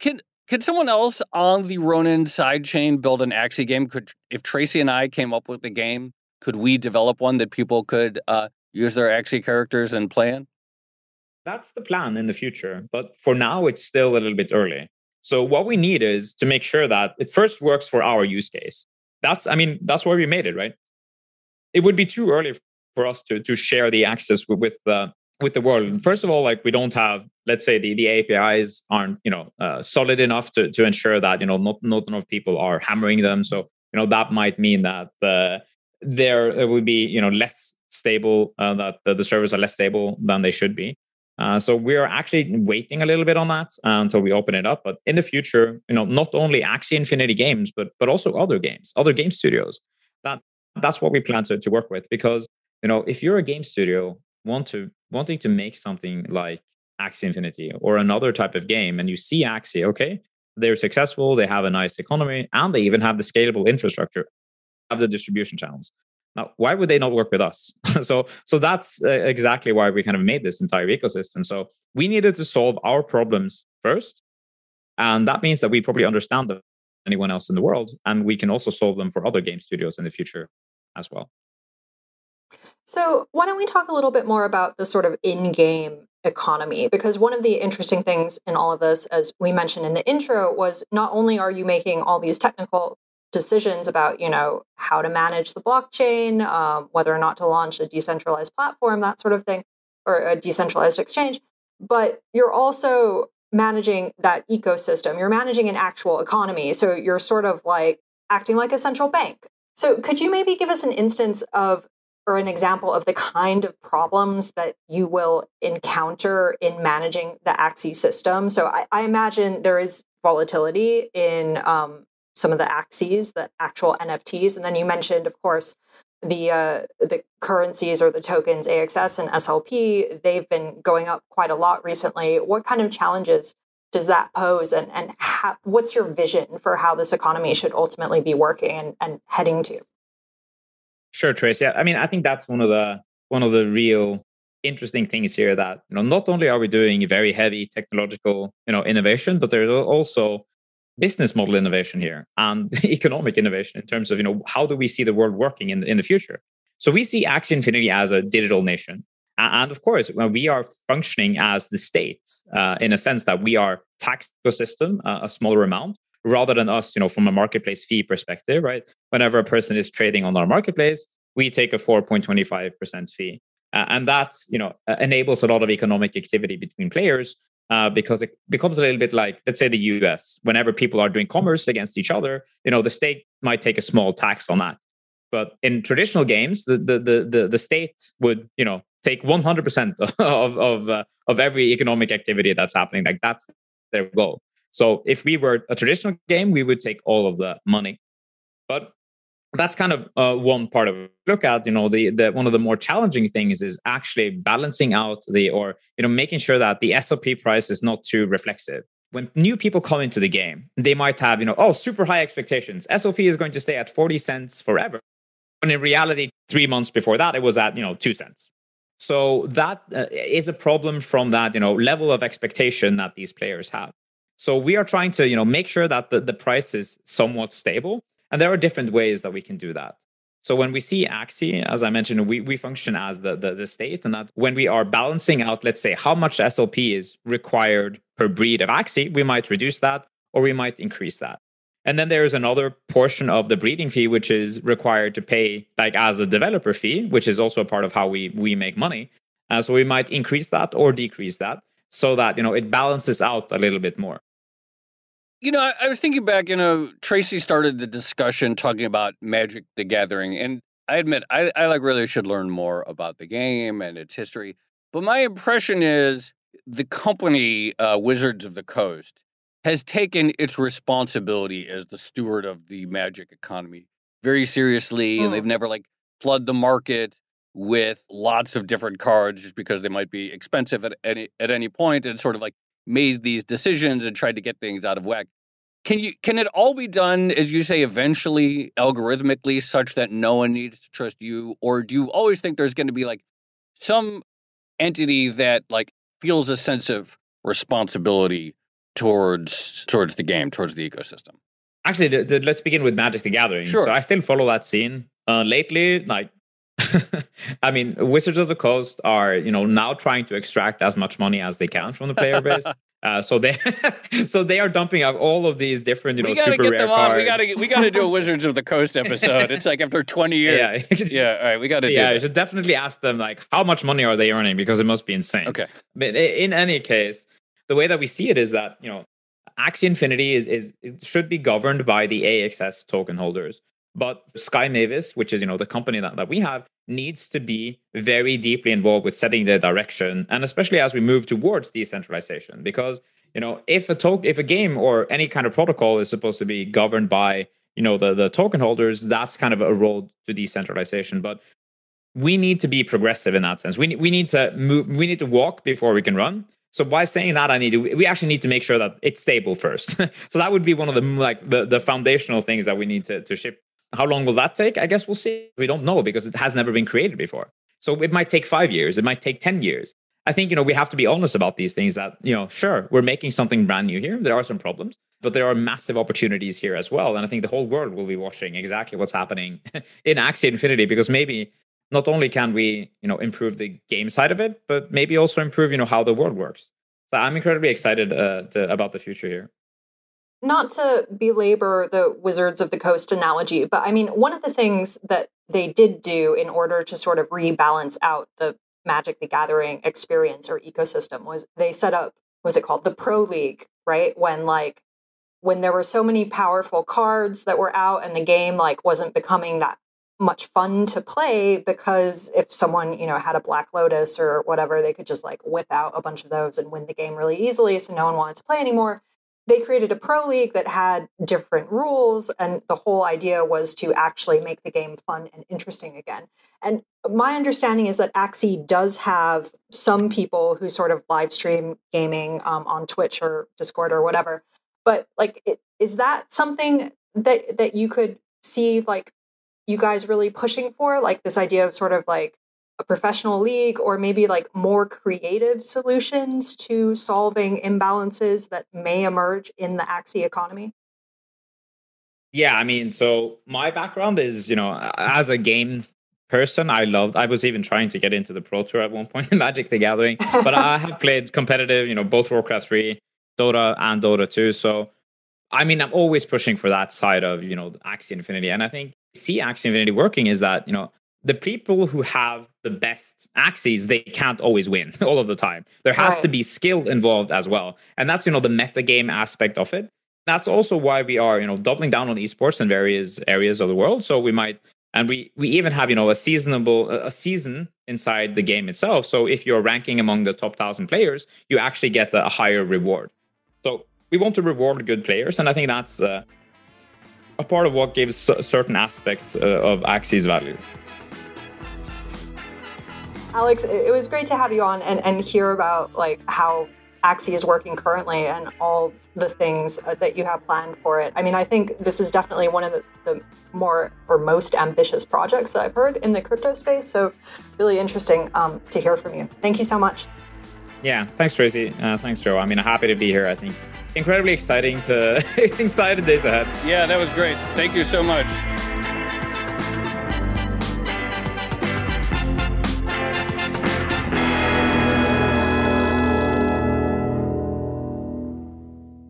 Can can someone else on the Ronin sidechain build an Axie game? Could if Tracy and I came up with the game, could we develop one that people could uh, use their Axie characters and play in? that's the plan in the future. But for now, it's still a little bit early. So what we need is to make sure that it first works for our use case. That's, I mean, that's why we made it, right? It would be too early for us to to share the access with with, uh, with the world. First of all, like we don't have, let's say, the the APIs aren't you know uh, solid enough to to ensure that you know not not enough people are hammering them. So you know that might mean that uh, there will be you know less stable uh, that the, the servers are less stable than they should be uh, so we are actually waiting a little bit on that until we open it up. But in the future, you know, not only Axie Infinity games, but but also other games, other game studios. That that's what we plan to, to work with. Because you know, if you're a game studio want to wanting to make something like Axie Infinity or another type of game, and you see Axie, okay, they're successful, they have a nice economy, and they even have the scalable infrastructure, have the distribution channels. Now, why would they not work with us? so, so that's uh, exactly why we kind of made this entire ecosystem. So we needed to solve our problems first, and that means that we probably understand them anyone else in the world, and we can also solve them for other game studios in the future as well. So, why don't we talk a little bit more about the sort of in-game economy? Because one of the interesting things in all of this as we mentioned in the intro was not only are you making all these technical decisions about you know how to manage the blockchain um, whether or not to launch a decentralized platform that sort of thing or a decentralized exchange but you're also managing that ecosystem. You're managing an actual economy. So you're sort of like acting like a central bank so could you maybe give us an instance of or an example of the kind of problems that you will encounter in managing the Axie system. So I, I imagine there is volatility in um, some of the Axies, the actual NFTs, and then you mentioned, of course, the uh, the currencies or the tokens AXS and SLP. They've been going up quite a lot recently. What kind of challenges does that pose, and and how, what's your vision for how this economy should ultimately be working and, and heading to? Sure, Trace. Yeah, I mean, I think that's one of the one of the real interesting things here that you know not only are we doing very heavy technological you know innovation but there's also business model innovation here and economic innovation in terms of you know how do we see the world working in, in the future so we see Axie Infinity as a digital nation And of course, when we are functioning as the state, uh, in a sense that we are tax ecosystem, uh, a smaller amount, rather than us, you know, from a marketplace fee perspective, right? Whenever a person is trading on our marketplace, we take a 4.25% fee. Uh, and that, you know, uh, enables a lot of economic activity between players uh, because it becomes a little bit like, let's say, the US. Whenever people are doing commerce against each other, you know, the state might take a small tax on that. But in traditional games, the the the the, the state would, you know, take 100% of of uh, of every economic activity that's happening. Like that's their goal. So if we were a traditional game, we would take all of the money. But that's kind of uh, one part of look at you know the, the one of the more challenging things is actually balancing out the or you know making sure that the SLP price is not too reflexive when new people come into the game they might have you know oh super high expectations SLP is going to stay at 40 cents forever when in reality three months before that it was at you know two cents so that uh, is a problem from that you know level of expectation that these players have so we are trying to you know make sure that the, the price is somewhat stable and there are different ways that we can do that. So when we see Axie, as I mentioned, we, we function as the, the, the state, and that when we are balancing out, let's say, how much SLP is required per breed of Axie, we might reduce that or we might increase that. And then there's another portion of the breeding fee which is required to pay like as a developer fee, which is also a part of how we we make money. Uh, so we might increase that or decrease that so that you know it balances out a little bit more. You know, I, I, was thinking back, you know, Tracy started the discussion talking about Magic the Gathering. And I admit, I, I like really should learn more about the game and its history. But my impression is the company, uh, Wizards of the Coast, has taken its responsibility as the steward of the Magic economy very seriously. And they've mm. never like flood the market with lots of different cards just because they might be expensive at any at any point and sort of like made these decisions and tried to get things out of whack. Can you can it all be done, as you say, eventually algorithmically, such that no one needs to trust you, or do you always think there's going to be like some entity that like feels a sense of responsibility towards towards the game, towards the ecosystem? Actually, the, the, let's begin with Magic the Gathering. Sure. So I still follow that scene. Uh, lately, like I mean, Wizards of the Coast are, you know, now trying to extract as much money as they can from the player base. Uh, so they, so they are dumping out all of these different, you know, we gotta super get rare them cards. On. We gotta, we gotta do a Wizards of the Coast episode. It's like after twenty years. Yeah, yeah. All right, we gotta. Yeah, you should definitely ask them like how much money are they earning because it must be insane. Okay. But in any case, the way that we see it is that you know, Axie Infinity is is should be governed by the AXS token holders. But Sky Mavis, which is you know the company that, that we have, needs to be very deeply involved with setting the direction, and especially as we move towards decentralization, because you know if a to- if a game or any kind of protocol is supposed to be governed by you know the the token holders, that's kind of a road to decentralization. But we need to be progressive in that sense. We we need to move. We need to walk before we can run. So by saying that, I need to. We actually need to make sure that it's stable first. so that would be one of the like the, the foundational things that we need to to ship how long will that take? I guess we'll see. We don't know because it has never been created before. So it might take five years. It might take 10 years. I think, you know, we have to be honest about these things that, you know, sure, we're making something brand new here. There are some problems, but there are massive opportunities here as well. And I think the whole world will be watching exactly what's happening in Axie Infinity because maybe not only can we, you know, improve the game side of it, but maybe also improve, you know, how the world works. So I'm incredibly excited uh, to, about the future here not to belabor the Wizards of the Coast analogy, but I mean, one of the things that they did do in order to sort of rebalance out the Magic the Gathering experience or ecosystem was they set up, was it called the Pro League, right? When like, when there were so many powerful cards that were out and the game like wasn't becoming that much fun to play because if someone you know had a black lotus or whatever they could just like whip out a bunch of those and win the game really easily so no one wanted to play anymore. They created a pro league that had different rules and the whole idea was to actually make the game fun and interesting again. And my understanding is that axie does have some people who sort of live stream gaming um, on twitch or discord or whatever but like it, is that something that that you could see like you guys really pushing for like this idea of sort of like a professional league or maybe like more creative solutions to solving imbalances that may emerge in the Axie economy? Yeah, I mean, so my background is, you know, as a game person. I loved. I was even trying to get into the Pro Tour at one point in Magic the Gathering, but I have played competitive. You know, both Warcraft three, Dota, and Dota two. So, I mean, I'm always pushing for that side of you know Axie Infinity, and I think see Axie Infinity working is that you know the people who have the best Axies they can't always win all of the time. There has right. to be skill involved as well. And that's you know the meta game aspect of it. That's also why we are you know doubling down on esports in various areas of the world. So we might and we we even have you know a seasonable a season inside the game itself. So if you're ranking among the top 1000 players you actually get a higher reward. So we want to reward good players. And i think that's uh, a part of what gives certain aspects uh, of axie's value Alex, it was great to have you on and, and hear about like how Axie is working currently and all the things uh, that you have planned for it. I mean, I think this is definitely one of the, the, more or most ambitious projects that I've heard in the crypto space. So, really interesting um, to hear from you. Thank you so much. Yeah, thanks, Tracy. Uh, thanks, Joe. I mean, happy to be here. I think incredibly exciting to excited days ahead. Yeah, that was great. Thank you so much.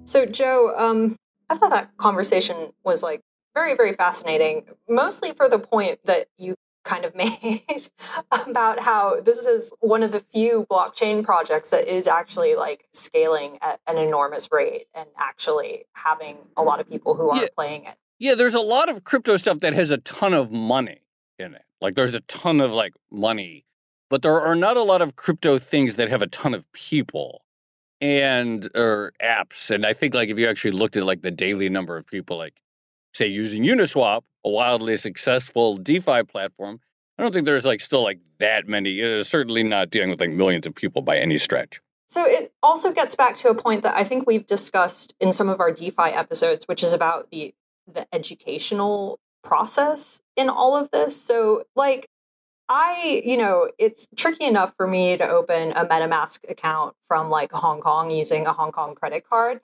So, Joe, um, I thought that conversation was like very, very fascinating, mostly for the point that you kind of made about how this is one of the few blockchain projects that is actually like scaling at an enormous rate and actually having a lot of people who are yeah. playing it. Yeah, there's a lot of crypto stuff that has a ton of money in it. Like there's a ton of like money, but there are not a lot of crypto things that have a ton of people and or apps. And I think like if you actually looked at like the daily number of people like say using Uniswap, a wildly successful DeFi platform, I don't think there's like still like that many. It's certainly not dealing with like millions of people by any stretch. So it also gets back to a point that I think we've discussed in some of our DeFi episodes, which is about the the educational process in all of this. So like I, you know, it's tricky enough for me to open a MetaMask account from like Hong Kong using a Hong Kong credit card.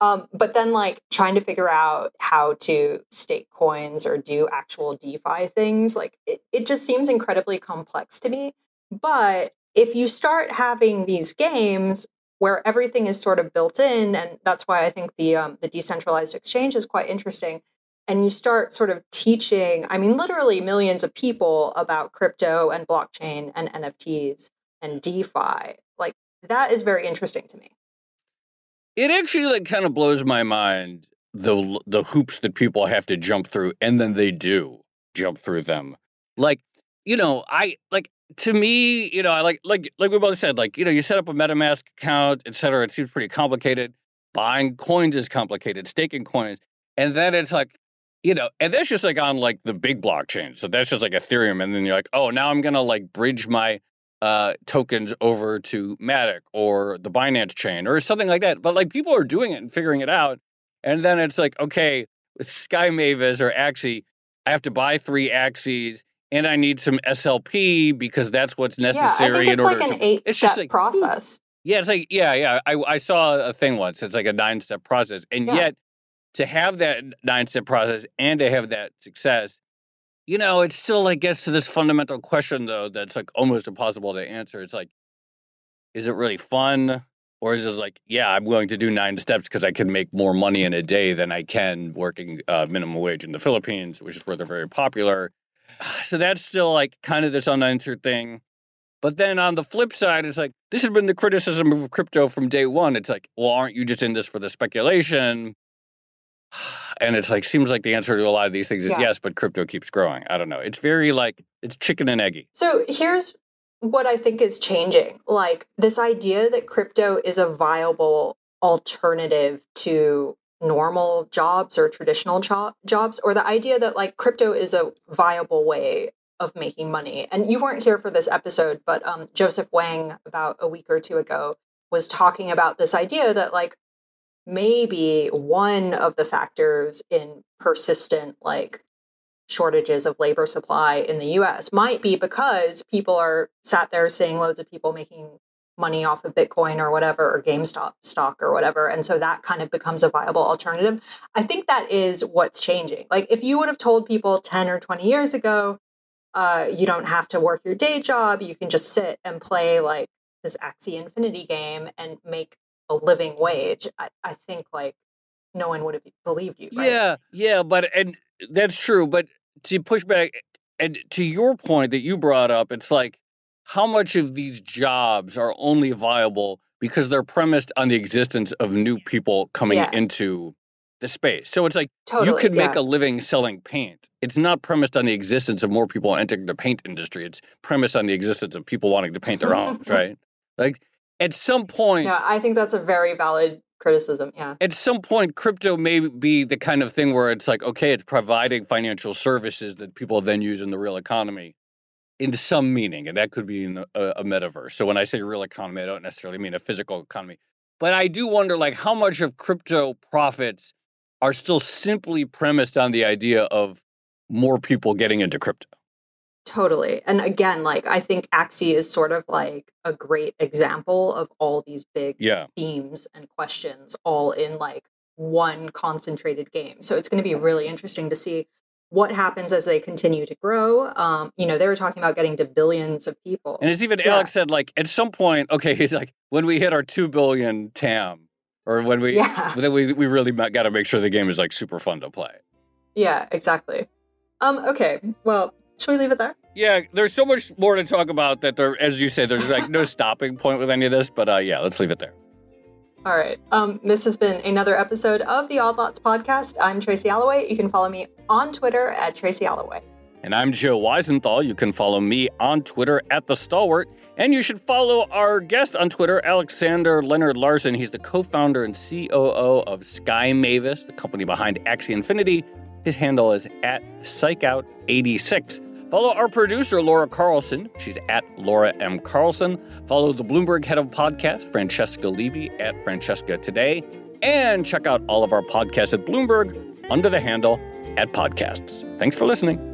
Um, but then, like, trying to figure out how to stake coins or do actual DeFi things, like, it, it just seems incredibly complex to me. But if you start having these games where everything is sort of built in, and that's why I think the um, the decentralized exchange is quite interesting and you start sort of teaching, I mean, literally millions of people about crypto and blockchain and NFTs and DeFi, like that is very interesting to me. It actually like kind of blows my mind the the hoops that people have to jump through, and then they do jump through them. Like, you know, I like to me, you know, I like like like we both said, like, you know, you set up a MetaMask account, et cetera. It seems pretty complicated. Buying coins is complicated, staking coins. And then it's like, you know, and that's just like on like the big blockchain. So that's just like Ethereum. And then you're like, oh, now I'm going to like bridge my uh, tokens over to Matic or the Binance chain or something like that. But like people are doing it and figuring it out. And then it's like, okay, with Sky Mavis or Axie, I have to buy three Axies and I need some SLP because that's what's necessary yeah, in order like to. An eight it's just like process. Yeah, it's like yeah, yeah. I I saw a thing once. It's like a nine step process, and yeah. yet to have that nine step process and to have that success, you know, it still like gets to this fundamental question though that's like almost impossible to answer. It's like, is it really fun? Or is it like, yeah, I'm willing to do nine steps because I can make more money in a day than I can working uh, minimum wage in the Philippines, which is where they're very popular. So that's still like kind of this unanswered thing. But then on the flip side, it's like, this has been the criticism of crypto from day one. It's like, well, aren't you just in this for the speculation? And it's like seems like the answer to a lot of these things is yeah. yes, but crypto keeps growing. I don't know. It's very like it's chicken and eggy. So here's what I think is changing. Like this idea that crypto is a viable alternative to normal jobs or traditional jo- jobs or the idea that like crypto is a viable way of making money. And you weren't here for this episode, but um, Joseph Wang about a week or two ago was talking about this idea that like maybe one of the factors in persistent like shortages of labor supply in the US might be because people are sat there seeing loads of people making money off of Bitcoin or whatever, or GameStop stock or whatever. And so that kind of becomes a viable alternative. I think that is what's changing. Like if you would have told people 10 or 20 years ago, Uh, you don't have to work your day job. You can just sit and play like this Axie Infinity game and make a living wage. I, I think like no one would have believed you. Right? Yeah, yeah, but and that's true. But to push back and to your point that you brought up, it's like how much of these jobs are only viable because they're premised on the existence of new people coming Yeah. into the space. So it's like totally. you could make yeah. a living selling paint. It's not premised on the existence of more people entering the paint industry. It's premised on the existence of people wanting to paint their own, right? Like at some point, Yeah, I think that's a very valid criticism. Yeah. at some point, crypto may be the kind of thing where it's like, okay, it's providing financial services that people then use in the real economy in some meaning, and that could be in a, a metaverse. So when I say real economy, I don't necessarily mean a physical economy, but I do wonder, like, how much of crypto profits are still simply premised on the idea of more people getting into crypto. Totally. And again, like I think Axie is sort of like a great example of all these big Yeah, themes and questions all in like one concentrated game. So it's going to be really interesting to see what happens as they continue to grow. Um, you know, they were talking about getting to billions of people. and it's even Yeah. Alex said, like, at some point, okay, he's like, when we hit our two billion TAM, or when we, yeah. then we we really got to make sure the game is like super fun to play. Yeah, exactly. Um, okay. Well, should we leave it there? Yeah, there's so much more to talk about that there, as you say, there's like no stopping point with any of this. But uh, yeah, let's leave it there. All right. Um, this has been another episode of the Odd Lots podcast. I'm Tracy Alloway. You can follow me on Twitter at Tracy Alloway. And I'm Joe Weisenthal. You can follow me on Twitter at the Stalwart, and you should follow our guest on Twitter, Aleksander Leonard Larsen. He's the co-founder and COO of Sky Mavis, the company behind Axie Infinity. His handle is at PsychOut86. Follow our producer, Laura Carlson. She's at Laura M. Carlson. Follow the Bloomberg head of podcast, Francesca Levy, at Francesca Today. And check out all of our podcasts at Bloomberg under the handle at Podcasts. Thanks for listening.